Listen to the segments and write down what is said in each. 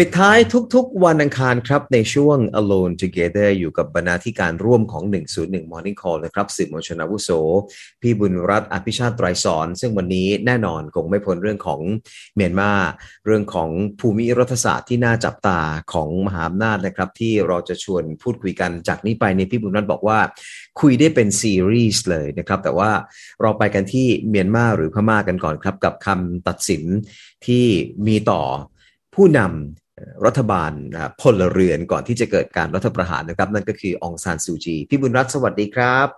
ปิดท้ายทุกๆ วันอังคารครับ ในช่วง Alone Together อยู่กับบรรณาธิการร่วมของ 101 Morning Call นะครับสื่อมวลชนอาวุโส พี่บุญรัตน์อภิชาติไตรสอน ซึ่งวันนี้แน่นอนคงไม่พ้นเรื่องของเมียนมาเรื่องของภูมิรัฐศาสตร์ที่น่าจับตาของมหาอำนาจนะครับ ที่เราจะชวนพูดคุยกันจากนี้ไปในพี่บุญรัตน์บอกว่า คุยได้เป็นซีรีส์เลยนะครับ แต่ว่าเราไปกันที่เมียนมาหรือพม่ากันก่อนครับ กับคำตัดสินที่มีต่อผู้นำ รัฐบาลพลเรือนก่อนที่จะเกิดการรัฐประหารนะครับ นั่นก็คือองซานซูจีพี่บุญรัตน์สวัสดีครับ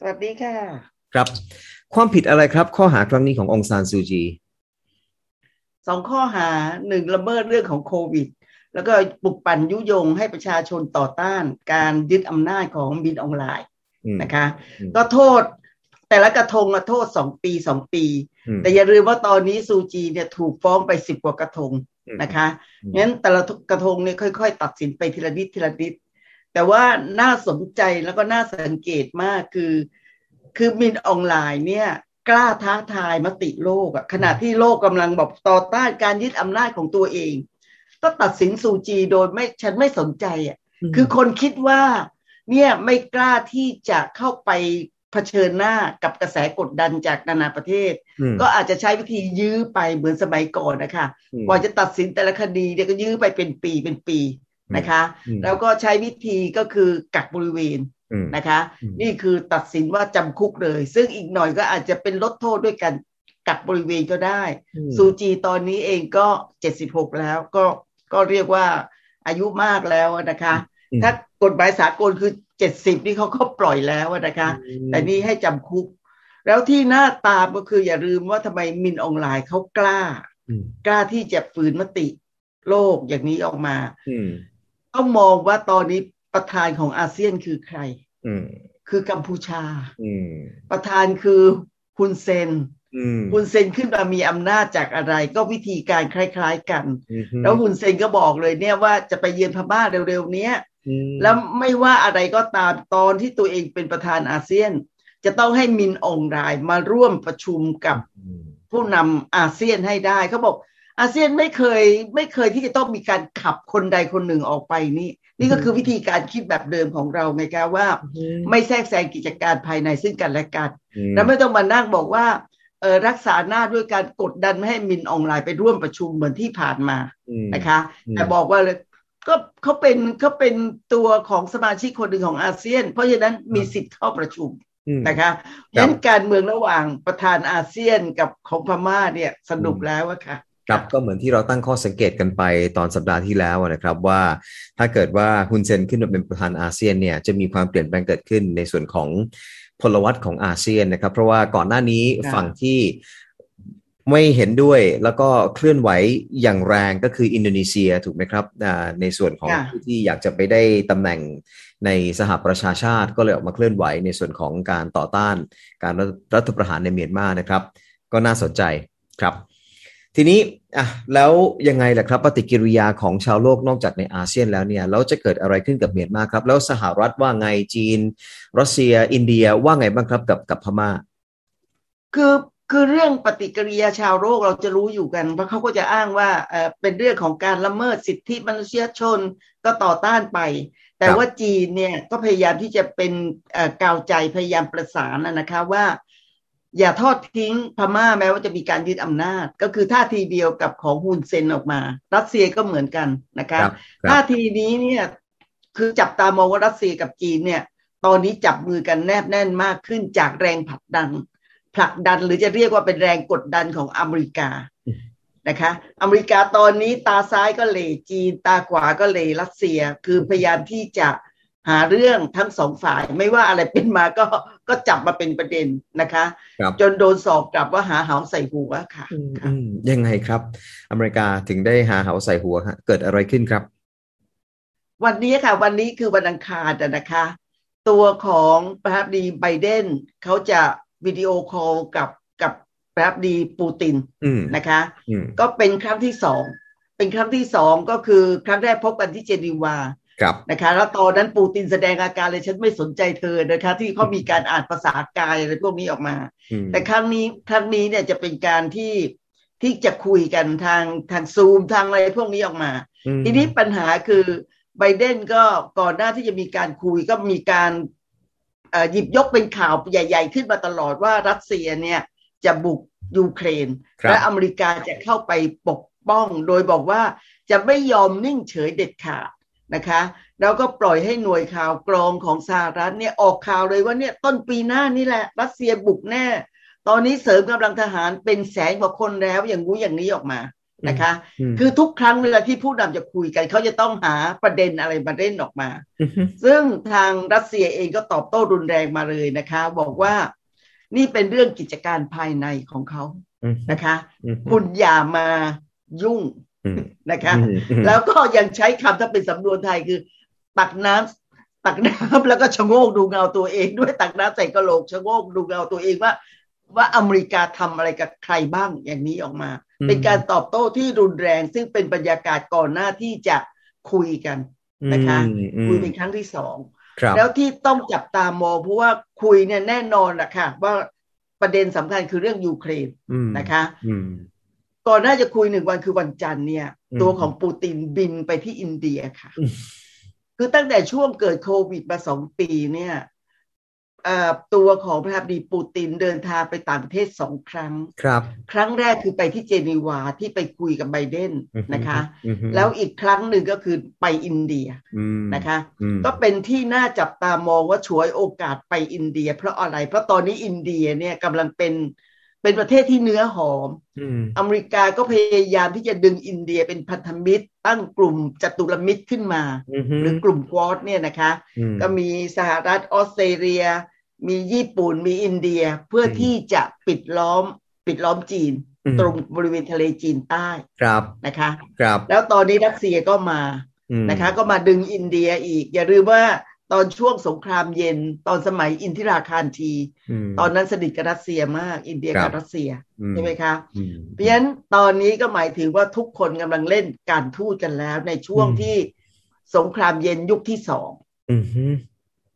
สวัสดีค่ะ ครับ ความผิดอะไรครับ ข้อหาครั้งนี้ขององซานซูจีสองข้อหาหนึ่งละเมิดเรื่องของโควิด แล้วก็ปลุกปั่นยุยงให้ประชาชนต่อต้าน การยึดอำนาจของบินออนไลน์นะคะ ก็โทษแต่ละกระทงมาโทษสองปีสองปี แต่อย่าลืมว่าตอนนี้ซูจีเนี่ยถูกฟ้องไปสิบกว่ากระทง นะคะงั้นแต่ละกระทงเนี่ยค่อย ๆ ตัดสินไปทีละนิดทีละนิดแต่ว่าน่าสนใจแล้วก็น่าสังเกตมากคือ คือมินออนไลน์เนี่ย กล้าท้าทายมติโลกอะขณะที่โลกกำลังบอกต่อต้านการยึดอำนาจของตัวเอง ก็ตัดสินซูจีโดยไม่ฉันไม่สนใจอะคือคนคิดว่า เนี่ยไม่กล้าที่จะเข้าไป เผชิญหน้ากับกระแสกดดันจากนานาประเทศ ก็อาจจะใช้วิธียื้อไปเหมือนสมัยก่อนนะคะกว่าจะตัดสินแต่ละคดีเดี๋ยวก็ยื้อไปเป็นปีเป็นปีนะคะ แล้วก็ใช้วิธีก็คือกักบริเวณนะคะ นี่คือตัดสินว่าจำคุกเลย ซึ่งอีกหน่อยก็อาจจะเป็นลดโทษด้วยกันกักบริเวณก็ได้ ซูจีตอนนี้เองก็เจ็ดสิบหกแล้วก็ก็เรียกว่าอายุมากแล้วนะคะ ถ้ากฎหมายสากลคือเจ็ดสิบนี่เขาก็ปล่อยแล้วนะคะ แต่นี่ให้จำคุก แล้วที่หน้าตามก็คืออย่าลืมว่าทำไมมินออนไลน์เขากล้า กล้าที่จะฝืนมติโลกอย่างนี้ออกมาต้องมองว่าตอนนี้ประธานของอาเซียนคือใครคือกัมพูชาประธานคือฮุนเซนฮุนเซนขึ้นมามีอำนาจจากอะไร ก็วิธีการคล้าย ๆ กัน แล้วฮุนเซนก็บอกเลยเนี่ยว่าจะไปเยือนพม่าเร็วๆเนี้ย แล้วไม่ว่าอะไรก็ตามตอนที่ตัวเองเป็นประธานอาเซียน จะต้องให้มินองรายมาร่วมประชุมกับผู้นำอาเซียนให้ได้เขาบอกอาเซียนไม่เคยไม่เคยที่จะต้องมีการขับคนใดคนหนึ่งออกไปนี่ นี่ก็คือวิธีการคิดแบบเดิมของเราไงคะว่า ไม่แทรกแซงกิจการภายในซึ่งกันและกัน แล้วไม่ต้องมานั่งบอกว่าเออรักษาหน้าด้วยการกดดันไม่ให้มินออนไลน์ไปร่วมประชุมเหมือนที่ผ่านมานะคะ แต่บอกว่าเลย ก็เขาเป็นเขาเป็นตัวของสมาชิกคนหนึ่งของอาเซียน เพราะฉะนั้นมีสิทธิ์เข้าประชุมนะคะฉะนั้นการเมืองระหว่างประธานอาเซียนกับของพม่าเนี่ยสนุกแล้วอะค่ะครับก็เหมือนที่เราตั้งข้อสังเกตกันไปตอนสัปดาห์ที่แล้วนะครับว่าถ้าเกิดว่าฮุนเซนขึ้นมาเป็นประธานอาเซียนเนี่ยจะมีความเปลี่ยนแปลงเกิดขึ้นในส่วนของพลวัตของอาเซียนนะครับ เพราะว่าก่อนหน้านี้ฝั่งที่ ไม่เห็นด้วยแล้วก็เคลื่อนไหวอย่างแรงก็คืออินโดนีเซียถูกไหมครับในส่วนของผู้ที่อยากจะไปได้ตำแหน่งในสหประชาชาติก็เลยออกมาเคลื่อนไหวในส่วนของการต่อต้านการรัฐประหารในเมียนมานะครับ ก็น่าสนใจครับ ทีนี้อะแล้วยังไงล่ะครับปฏิกิริยาของชาวโลกนอกจากในอาเซียนแล้วเนี่ยแล้วจะเกิดอะไรขึ้นกับเมียนมาครับ แล้วสหรัฐว่าไงจีน รัสเซีย อินเดียว่าไงบ้างครับกับกับพม่า คือ คือเรื่องปฏิกิริยาชาวโลกเราจะรู้อยู่กัน เพราะเขาก็จะอ้างว่าเออเป็นเรื่องของการละเมิดสิทธิมนุษยชนก็ต่อต้านไป แต่ว่าจีนเนี่ยก็พยายามที่จะเป็นกาวใจพยายามประสานนะคะว่า อย่าทอดทิ้งพม่าแม้ว่าจะมีการยึดอำนาจ ก็คือท่าทีเดียวกับของฮุนเซนออกมา รัสเซียก็เหมือนกันนะคะท่าทีนี้เนี่ยคือจับตามองว่ารัสเซียกับจีนเนี่ย ตอนนี้จับมือกันแนบแน่นมากขึ้นจากแรงผลักดัน ผลักดันหรือจะเรียกว่าเป็นแรงกดดันของอเมริกานะคะ อเมริกาตอนนี้ตาซ้ายก็เหลจีน ตาขวาก็เหลรัสเซีย คือพยายามที่จะหาเรื่องทั้งสองฝ่าย ไม่ว่าอะไรเป็นมาก็ก็จับมาเป็นประเด็นนะคะ จนโดนสอบกลับว่าหาเหาใส่หัวค่ะยังไงครับ อเมริกาถึงได้หาเหาใส่หัวเกิดอะไรขึ้นครับ วันนี้ค่ะ วันนี้คือวันอังคารนะคะ ตัวของประธานาธิบดีไบเดนเขาจะ วิดีโอคอลกับกับปรับดีปูตินนะคะ ก็เป็นครั้งที่สอง เป็นครั้งที่สองก็คือครั้งแรกพบกันที่เจนีวานะคะแล้วตอนนั้นปูตินแสดงอาการเลยฉันไม่สนใจเธอนะคะ ที่เขามีการอ่านภาษากายอะไรพวกนี้ออกมา แต่ครั้งนี้ครั้งนี้เนี่ยจะเป็นการที่ที่จะคุยกันทางทางซูมทางอะไรพวกนี้ออกมา ทีนี้ปัญหาคือไบเดนก็ก่อนหน้าที่จะมีการคุยก็มีการ หยิบยกเป็นข่าวใหญ่ ๆ ขึ้นมาตลอดว่ารัสเซียเนี่ยจะบุกยูเครน และอเมริกาจะเข้าไปปกป้อง โดยบอกว่าจะไม่ยอมนิ่งเฉยเด็ดขาดนะคะ แล้วก็ปล่อยให้หน่วยข่าวกรองของสหรัฐเนี่ยออกข่าวเลยว่าเนี่ยต้นปีหน้านี่แหละ รัสเซียบุกแน่ ตอนนี้เสริมกำลังทหารเป็นแสนกว่าคนแล้วอย่างงูอย่างนี้ออกมา นะคะ คือทุกครั้งเวลาที่ผู้นำจะคุยกันเขาจะต้องหาประเด็นอะไรมาเล่นออกมา ซึ่งทางรัสเซียเองก็ตอบโต้รุนแรงมาเลยนะคะ บอกว่านี่เป็นเรื่องกิจการภายในของเขานะคะ คุณอย่ามายุ่งนะคะ แล้วก็ยังใช้คำถ้าเป็นสำนวนไทยคือ ตักน้ำตักน้ำแล้วก็ชะโงกดูเงาตัวเอง ด้วยตักน้ำใส่กระโหลกชะโงกดูเงาตัวเองว่า ว่าอเมริกาทำอะไรกับใครบ้างอย่างนี้ออกมา เป็นการตอบโต้ที่รุนแรง ซึ่งเป็นบรรยากาศก่อนหน้าที่จะคุยกันนะคะคุยเป็นครั้งที่สองแล้วที่ต้องจับตามองเพราะว่าคุยเนี่ยแน่นอนแหละค่ะว่าประเด็นสำคัญคือเรื่องยูเครนนะคะก่อนน่าจะคุยหนึ่งวันคือวันจันทร์เนี่ย ตัวของปูตินบินไปที่อินเดียค่ะ คือตั้งแต่ช่วงเกิดโควิดมาสองปีเนี่ย ตัวของประธานาธิบดีปูตินเดินทางไปต่างประเทศสองครั้งครับ ครั้งแรกคือไปที่เจนีวาที่ไปคุยกับไบเดนนะคะ แล้วอีกครั้งหนึ่งก็คือไปอินเดียนะคะ ก็เป็นที่น่าจับตามองว่าช่วยโอกาสไปอินเดีย เพราะอะไร เพราะตอนนี้อินเดียเนี่ยกำลังเป็นเป็นประเทศที่เนื้อหอม อเมริกาก็พยายามที่จะดึงอินเดียเป็นพันธมิตร ตั้งกลุ่มจตุรมิตรขึ้นมา หรือกลุ่มควอดเนี่ยนะคะ ก็มีสหรัฐออสเตรเลีย มีญี่ปุ่นมีอินเดียเพื่อที่จะปิดล้อมปิดล้อมจีน ตรงบริเวณทะเลจีนใต้ครับนะคะครับแล้วตอนนี้รัสเซียก็มานะคะ ก็มาดึงอินเดียอีก อย่าลืมว่าตอนช่วงสงครามเย็นตอนสมัยอินทิราคารที ตอนนั้นสนิทกับรัสเซียมาก อินเดียกับรัสเซียใช่ไหมคะเพราะฉะนั้นตอนนี้ก็หมายถึงว่าทุกคนกำลังเล่นการทูตกันแล้วในช่วงที่สงครามเย็นยุคที่สอง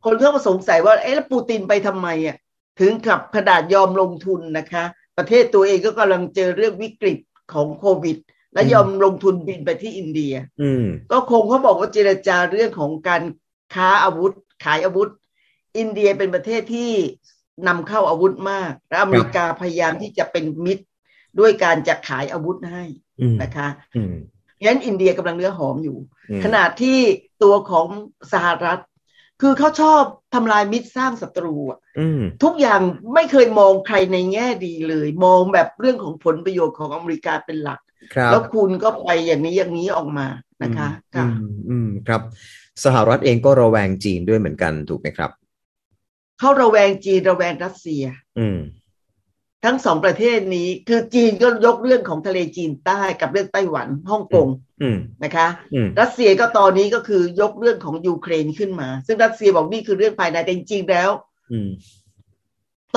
คนก็มาสงสัยว่าเอ๊ะแล้วปูตินไปทำไมอะถึงกับขนาดยอมลงทุนนะคะ ประเทศตัวเองก็กำลังเจอเรื่องวิกฤตของโควิด และยอมลงทุนบินไปที่อินเดียก็คงเขาบอกว่าเจรจาเรื่องของการค้าอาวุธ ขายอาวุธ อินเดียเป็นประเทศที่นำเข้าอาวุธมาก และอเมริกาพยายามที่จะเป็นมิตรด้วยการจะขายอาวุธให้นะคะงั้นอินเดียกำลังเนื้อหอมอยู่ขนาดที่ตัวของสหรัฐ คือเขาชอบทำลายมิตรสร้างศัตรูทุกอย่างไม่เคยมองใครในแง่ดีเลย มองแบบเรื่องของผลประโยชน์ของอเมริกาเป็นหลัก แล้วคุณก็ไปอย่างนี้อย่างนี้ออกมานะคะค่ะอืมครับ สหรัฐเองก็ระแวงจีนด้วยเหมือนกันถูกไหมครับ เขาระแวงจีนระแวงรัสเซีย อืม ทั้งสองประเทศนี้คือจีนก็ยกเรื่องของทะเลจีนใต้กับเรื่องไต้หวันฮ่องกงนะคะรัสเซียก็ตอนนี้ก็คือยกเรื่องของยูเครนขึ้นมา ซึ่งรัสเซียบอกนี่คือเรื่องภายในแต่จริงๆแล้ว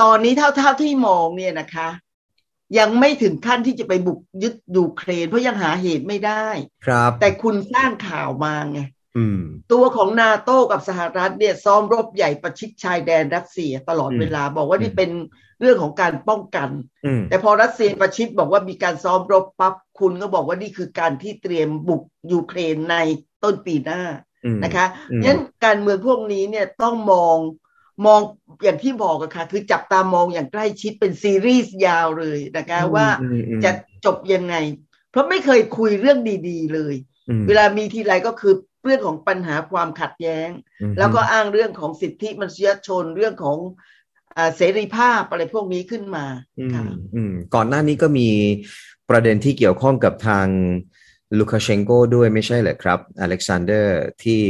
ตอนนี้เท่าเท่าที่มองเนี่ยนะคะ ยังไม่ถึงขั้นที่จะไปบุกยึดยูเครน เพราะยังหาเหตุไม่ได้ ครับ แต่คุณสร้างข่าวมาไง ตัวของนาโต้กับสหรัฐเนี่ยซ้อมรบใหญ่ประชิดชายแดนรัสเซียตลอดเวลาบอกว่านี่เป็นเรื่องของการป้องกัน แต่พอรัสเซียประชิดบอกว่ามีการซ้อมรบปั๊บคุณก็บอกว่านี่คือการที่เตรียมบุกยูเครนในต้นปีหน้านะคะงั้นการเมืองพวกนี้เนี่ยต้องมองมองอย่างที่บอกกันค่ะ คือจับตามองอย่างใกล้ชิดเป็นซีรีส์ยาวเลยนะคะว่าจะจบยังไง เพราะไม่เคยคุยเรื่องดี ๆ เลย เวลามีทีไรก็คือ เรื่องของปัญหาความขัดแย้ง แล้วก็อ้างเรื่องของสิทธิมนุษยชนเรื่องของเสรีภาพอะไรพวกนี้ขึ้นมาก่อนหน้านี้ก็มีประเด็นที่เกี่ยวข้องกับทางลูคาเชนโกด้วยไม่ใช่เหรอครับ อเล็กซานเดอร์ที่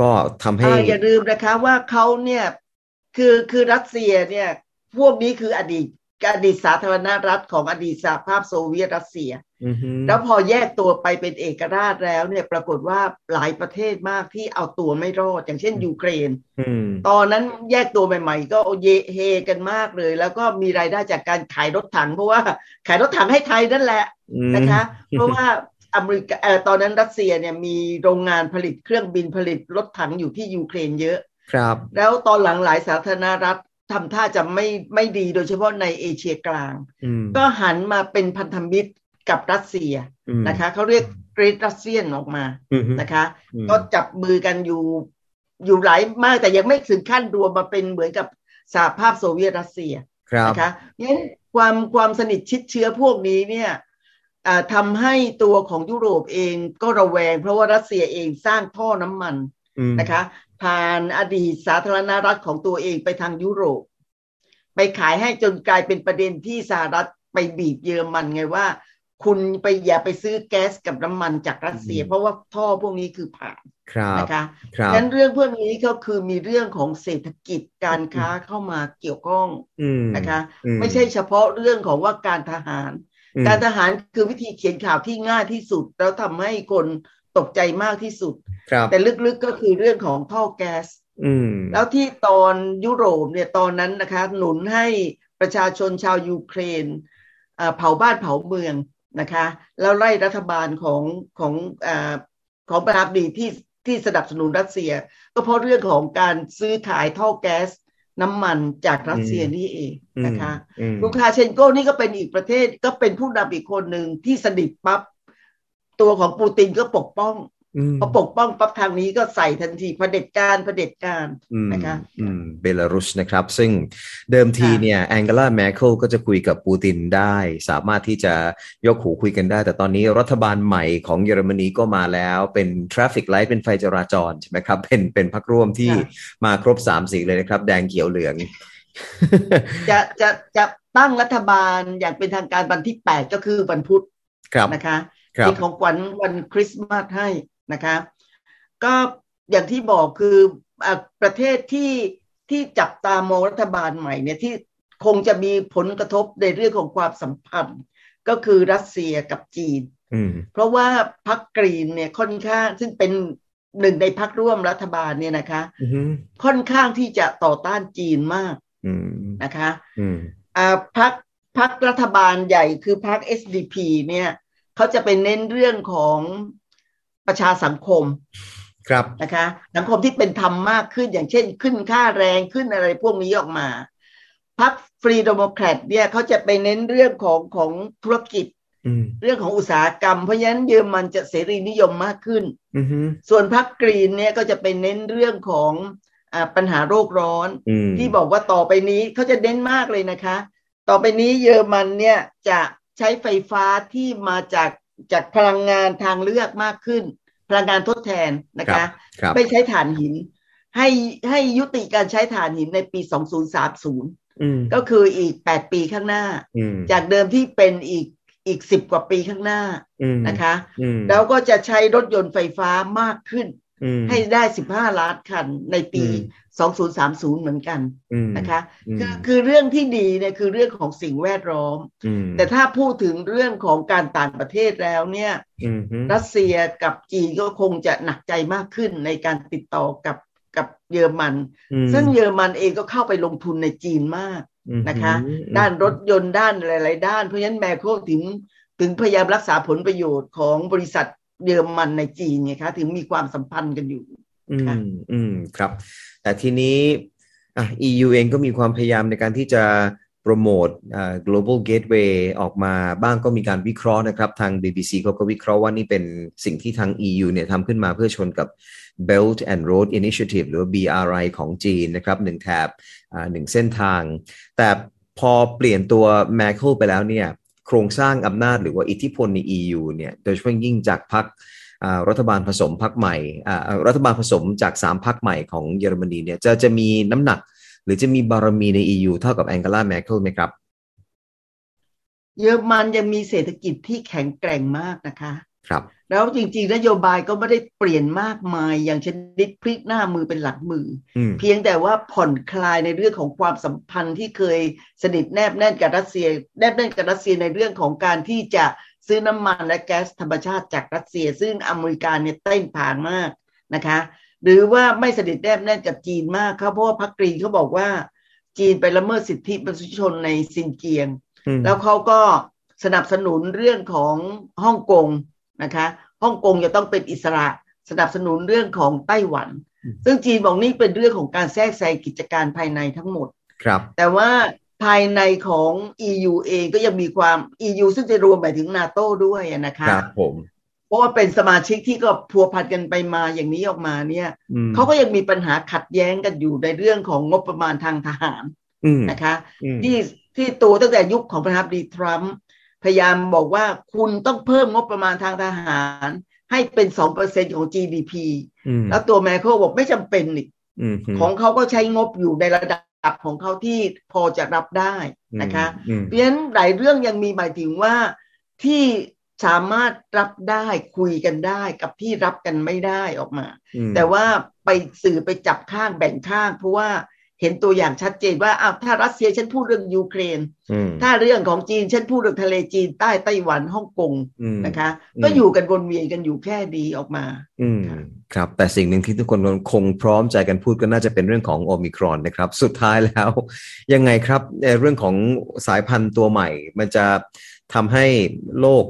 ก็ทำให้อย่าลืมนะคะว่าเขาเนี่ยคือคือรัสเซียเนี่ยพวกนี้คืออดีตอดีตสาธารณรัฐของอดีตสหภาพโซเวียตรัสเซีย แล้วพอแยกตัวไปเป็นเอกราชแล้วเนี่ยปรากฏว่าหลายประเทศมากที่เอาตัวไม่รอด อย่างเช่นยูเครนตอนนั้นแยกตัวใหม่ ๆ ก็เยเฮกันมากเลย แล้วก็มีรายได้จากการขายรถถัง เพราะว่าขายรถถังให้ไทยนั่นแหละนะคะ เพราะว่าอเมริกาตอนนั้นรัสเซียเนี่ยมีโรงงานผลิตเครื่องบินผลิตรถถังอยู่ที่ยูเครนเยอะ ครับ แล้วตอนหลังหลายสาธารณรัฐทำท่าจะไม่ไม่ดีโดยเฉพาะในเอเชียกลาง ก็หันมาเป็นพันธมิตร กับรัสเซียนะคะเขาเรียกเกรดรัสเซียนออกมานะคะ ก็จับมือกันอยู่อยู่หลายมากแต่ยังไม่ถึงขั้นรวมมาเป็นเหมือนกับสหภาพโซเวียตรัสเซียนะคะงั้นความความสนิทชิดเชื้อพวกนี้เนี่ยทำให้ตัวของยุโรปเองก็ระแวง เพราะว่ารัสเซียเองสร้างท่อน้ำมันนะคะ ผ่านอดีตสาธารณรัฐของตัวเองไปทางยุโรป ไปขายให้จนกลายเป็นประเด็นที่สหรัฐไปบีบเยอรมันไงว่า คุณไปอย่าไปซื้อแก๊สกับน้ำมันจากรัสเซีย เพราะว่าท่อพวกนี้คือผ่านนะคะงั้นเรื่องพวกนี้ก็คือมีเรื่องของเศรษฐกิจการค้าเข้ามาเกี่ยวข้องนะคะ ไม่ใช่เฉพาะเรื่องของว่าการทหาร การทหารคือวิธีเขียนข่าวที่ง่ายที่สุด แล้วทำให้คนตกใจมากที่สุด แต่ลึกๆก็คือเรื่องของท่อแก๊สแล้วที่ตอนยุโรปเนี่ยตอนนั้นนะคะ หนุนให้ประชาชนชาวยูเครนเผาบ้านเผาเมือง นะคะแล้วไล่รัฐบาลของของอของประธานาธิบดีที่ที่สนับสนุนรัสเซีย ก็เพราะเรื่องของการซื้อขายท่อแก๊สน้ำมันจากรัสเซียนี่เองนะคะลูคาเชนโกนี่ก็เป็นอีกประเทศก็เป็นผู้นำอีกคนหนึ่งที่สนิทกับตัวของปูตินก็ปกป้อง พอปกป้องปั๊บทางนี้ก็ใส่ทันทีเผด็จการเผด็จการนะคะเบลารุสนะครับ ซึ่งเดิมทีเนี่ยแองเกลาแมร์เคิลก็จะคุยกับปูตินได้ สามารถที่จะยกหูคุยกันได้ แต่ตอนนี้รัฐบาลใหม่ของเยอรมนีก็มาแล้วเป็น traffic light เป็นไฟจราจรใช่ไหมครับ เป็นเป็นพรรคร่วมที่มาครบสามสีเลยนะครับ แดงเขียวเหลือง จะจะจะตั้งรัฐบาลอย่างเป็นทางการวันที่แปดก็คือวันพุธนะคะมีของขวัญวันคริสต์มาสให้ นะคะ ก็อย่างที่บอกคืออประเทศที่ที่จับตามองรัฐบาลใหม่เนี่ยที่คงจะมีผลกระทบในเรื่องของความสัมพันธ์ ก็คือรัสเซียกับจีน เพราะว่าพรรคกรีนเนี่ยค่อนข้างซึ่งเป็นหนึ่งในพรรคร่วมรัฐบาลเนี่ยนะคะค่อนข้างที่จะต่อต้านจีนมากนะคะพรรคพรรครัฐบาลใหญ่คือพรรค SDP เนี่ยเขาจะไปเน้นเรื่องของ ประชาสังคมครับนะคะสังคมที่เป็นธรรมมากขึ้นอย่างเช่น ขึ้นค่าแรงขึ้นอะไรพวกนี้ออกมาพรรค Free Democrat เนี่ยเขาจะไปเน้นเรื่องของของธุรกิจเรื่องของอุตสาหกรรม เพราะฉะนั้นเยอรมันจะเสรีนิยมมากขึ้นส่วนพรรค Green เนี่ยก็จะไปเน้นเรื่องของอปัญหาโลกร้อน ที่บอกว่าต่อไปนี้เขาจะเน้นมากเลยนะคะ ต่อไปนี้เยอรมันเนี่ยจะใช้ไฟฟ้าที่มาจาก จากพลังงานทางเลือกมากขึ้น พลังงานทดแทนนะคะคไม่ใช้ถ่านหิน ให้ให้ยุติการใช้ถ่านหินในปี 2030 ก็คืออีก 8 ปีข้างหน้า จากเดิมที่เป็นอีกอีกสิบกว่าปีข้างหน้านะคะ แล้วก็จะใช้รถยนต์ไฟฟ้ามากขึ้น ให้ได้สิบห้าล้านคันในปีสองศูนย์สามศูนย์เหมือนกันนะคะ คือคือเรื่องที่ดีเนี่ยคือเรื่องของสิ่งแวดล้อม แต่ถ้าพูดถึงเรื่องของการต่างประเทศแล้วเนี่ยรัสเซียกับจีนก็คงจะหนักใจมากขึ้นในการติดต่อกับกับเยอรมัน ซึ่งเยอรมันเองก็เข้าไปลงทุนในจีนมากนะคะ ด้านรถยนต์ด้านหลาย ๆ ด้าน เพราะฉะนั้นแมคโครถึงถึงพยายามรักษาผลประโยชน์ของบริษัท เยอรมันในจีนไงคะถึงมีความสัมพันธ์กันอยู่ อืมอืมครับ แต่ทีนี้อะ EU เองก็มีความพยายามในการที่จะโปรโมทอ่า global gateway ออกมาบ้างก็มีการวิเคราะห์นะครับ ทาง BBC เขาก็วิเคราะห์ว่านี่เป็นสิ่งที่ทาง EU เนี่ยทำขึ้นมาเพื่อชนกับ Belt and Road Initiative หรือ BRI ของจีนนะครับหนึ่งแถบอ่าหนึ่งเส้นทาง แต่พอเปลี่ยนตัวแมคเคิลไปแล้วเนี่ย โครงสร้างอำนาจหรือว่าอิทธิพลใน EU เนี่ยโดยเฉพาะยิ่งจากพรรครัฐบาลผสมพรรคใหม่รัฐบาลผสมจากสามพรรคใหม่ของเยอรมนีเนี่ยจะจะมีน้ำหนัก หรือจะมีบารมีใน EU เท่ากับแองเกลาแมคเคิลไหมครับ เยอรมันยังมีเศรษฐกิจที่แข็งแกร่งมากนะคะ ครับ แล้วจริงๆ นโยบายก็ไม่ได้เปลี่ยนมากมายอย่างชนิดพลิกหน้ามือเป็นหลังมือ เพียงแต่ว่าผ่อนคลายในเรื่องของความสัมพันธ์ที่เคยสนิทแนบแน่นกับรัสเซีย แนบแน่นกับรัสเซียในเรื่องของการที่จะซื้อน้ำมันและแก๊สธรรมชาติจากรัสเซีย ซึ่งอเมริกาเนี่ยเต้นผ่านมากนะคะ หรือว่าไม่สนิทแนบแน่นกับจีนมากเขาเพราะว่าพักกรีนเขาบอกว่า จีนไปละเมิดสิทธิมนุษยชนในซินเกียง แล้วเขาก็สนับสนุนเรื่องของฮ่องกง นะคะฮ่องกงจะต้องเป็นอิสระสนับสนุนเรื่องของไต้หวัน ซึ่งจีนบอกนี่เป็นเรื่องของการแทรกแซงกิจการภายในทั้งหมดครับ แต่ว่าภายในของ EU เองก็ยังมีความ EU ซึ่งจะรวมไปถึงนาโต้ด้วยนะคะครับผมเพราะว่าเป็นสมาชิกที่ก็พัวพันกันไปมาอย่างนี้ออกมาเนี่ยเขาก็ยังมีปัญหาขัดแย้งกันอยู่ในเรื่องของงบประมาณทางทหารนะคะ ที่ที่ตัวตั้งแต่ยุคของประธานาธิบดีทรัมป์ พยายามบอกว่าคุณต้องเพิ่มงบประมาณทางทหาร ให้เป็นสองเปอร์เซ็นของ GDP แล้วตัวแมคโครบอกไม่จำเป็นอีกของเขาก็ใช้งบอยู่ในระดับของเขาที่พอจะรับได้นะคะเพราะฉะนั้นหลายเรื่องยังมีหมายถึงว่าที่สามารถรับได้คุยกันได้กับที่รับกันไม่ได้ออกมา แต่ว่าไปสื่อไปจับข้างแบ่งข้าง เพราะว่า เห็นตัวอย่างชัดเจนว่าอ้าวถ้ารัสเซียฉันพูดเรื่องยูเครน ถ้าเรื่องของจีนฉันพูดเรื่องทะเลจีนใต้ไต้หวันฮ่องกงนะคะ ก็อยู่กันวนเวียนกันอยู่แค่ดีออกมาอืมครับ แต่สิ่งหนึ่งที่ทุกคนคงพร้อมใจกันพูดก็น่าจะเป็นเรื่องของโอมิครอนนะครับ สุดท้ายแล้ว ยังไงครับเรื่องของสายพันธุ์ตัวใหม่ มันจะทำให้โลก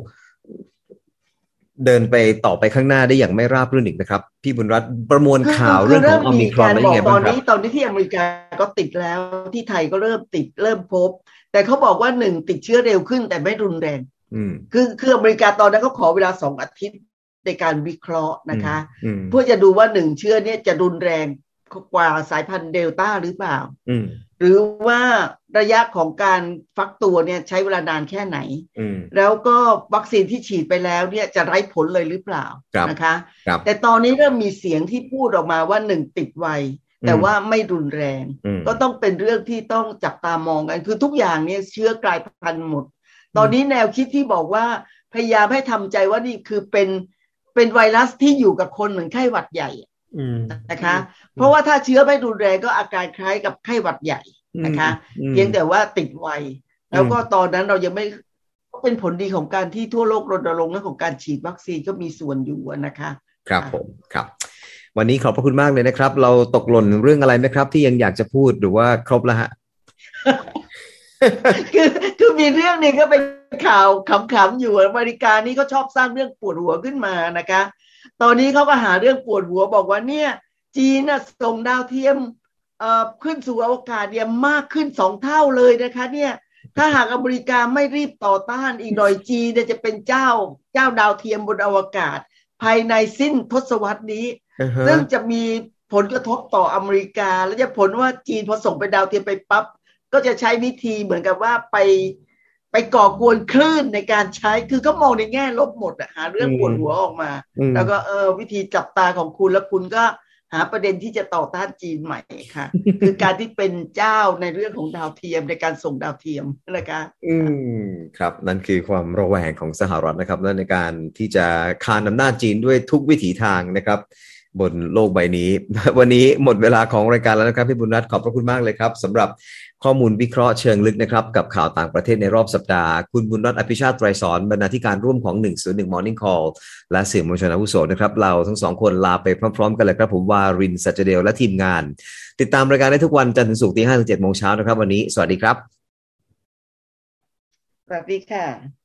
เดินไปต่อไปข้างหน้าได้อย่างไม่ราบรื่นอีกนะครับ พี่บุญรัตน์ประมวลข่าวเรื่องของอมิครอนได้ยังไงบ้างครับตอนนี้ตอนนี้ที่อเมริกาก็ติดแล้วที่ไทยก็เริ่มติดเริ่มพบ แต่เขาบอกว่าหนึ่งติดเชื้อเร็วขึ้นแต่ไม่รุนแรงคือคืออเมริกาตอนนั้นเขาขอเวลาสองอาทิตย์ในการวิเคราะห์นะคะ เพื่อจะดูว่าหนึ่งเชื้อเนี่ยจะรุนแรงกว่าสายพันธุ์เดลต้าหรือเปล่าหรือว่า ระยะของการฟักตัวเนี่ยใช้เวลานานแค่ไหน แล้วก็วัคซีนที่ฉีดไปแล้วเนี่ยจะไร้ผลเลยหรือเปล่านะคะแต่ตอนนี้เริ่มมีเสียงที่พูดออกมาว่าหนึ่งติดไวแต่ว่าไม่รุนแรง ก็ต้องเป็นเรื่องที่ต้องจับตามองกัน คือทุกอย่างเนี่ยเชื้อกลายพันธุ์หมด ตอนนี้แนวคิดที่บอกว่าพยายามให้ทำใจว่านี่คือเป็นเป็นไวรัสที่อยู่กับคนเหมือนไข้หวัดใหญ่นะคะ เพราะว่าถ้าเชื้อไม่รุนแรงก็อาการคล้ายกับไข้หวัดใหญ่ นะคะเพียงแต่ว่าติดไวแล้วก็ตอนนั้นเรายังไม่เป็นผลดีของการที่ทั่วโลกรณรงค์เรื่องของการฉีดวัคซีนก็มีส่วนอยู่นะคะ ครับผมครับ วันนี้ขอบพระคุณมากเลยนะครับ เราตกหล่นเรื่องอะไรไหมครับ ที่ยังอยากจะพูดหรือว่าครบแล้วฮะคือคือมีเรื่องนึงก็เป็นข่าวขำๆอยู่อเมริกานี่ก็ชอบสร้างเรื่องปวดหัวขึ้นมานะคะ ตอนนี้เขาก็หาเรื่องปวดหัวบอกว่าเนี่ย จีนส่งดาวเทียม ขึ้นสู่อวกาศเนี่ยมากขึ้นสองเท่าเลยนะคะ เนี่ย ถ้าหากอเมริกาไม่รีบต่อต้านอีกหน่อยจีนจะเป็นเจ้าเจ้าดาวเทียมบนอวกาศ ภายในสิ้นทศวรรษนี้ซึ่งจะมีผลกระทบต่ออเมริกา และจะผลว่าจีนพอส่งไปดาวเทียมไปปับ๊บก็จะใช้วิธีเหมือนกับว่าไปไปก่อกวนคลื่นในการใช้ คือก็มองในแง่ลบหมดอะหาเรื่องปวดหัวออกมา แล้วก็เออวิธีจับตาของคุณแล้วคุณก็ หาประเด็นที่จะต่อต้านจีนใหม่ค่ะ คือการที่เป็นเจ้าในเรื่องของดาวเทียมในการส่งดาวเทียมนะคะอืมครับ นั่นคือความระแวงของสหรัฐนะครับในการที่จะคานอำนาจจีนด้วยทุกวิถีทางนะครับ บนโลกใบนี้ วันนี้หมดเวลาของรายการแล้วนะครับพี่บุญรัตน์ขอบพระคุณมากเลยครับสำหรับ ข้อมูลวิเคราะห์เชิงลึกนะครับ กับข่าวต่างประเทศในรอบสัปดาห์ คุณบุญรัตน์อภิชาติไตรสอนบรรณาธิการร่วมของ 101 Morning Call และสื่อมวลชนอาวุโสนะครับ เราทั้งสองคนลาไปพร้อมๆ กันเลยครับ ผมวารินสัจเดลและทีมงาน ติดตามรายการได้ทุกวันจันทร์ถึงศุกร์ที่5ถึง7โมงเช้านะครับ วันนี้ สวัสดีครับ สวัสดีค่ะ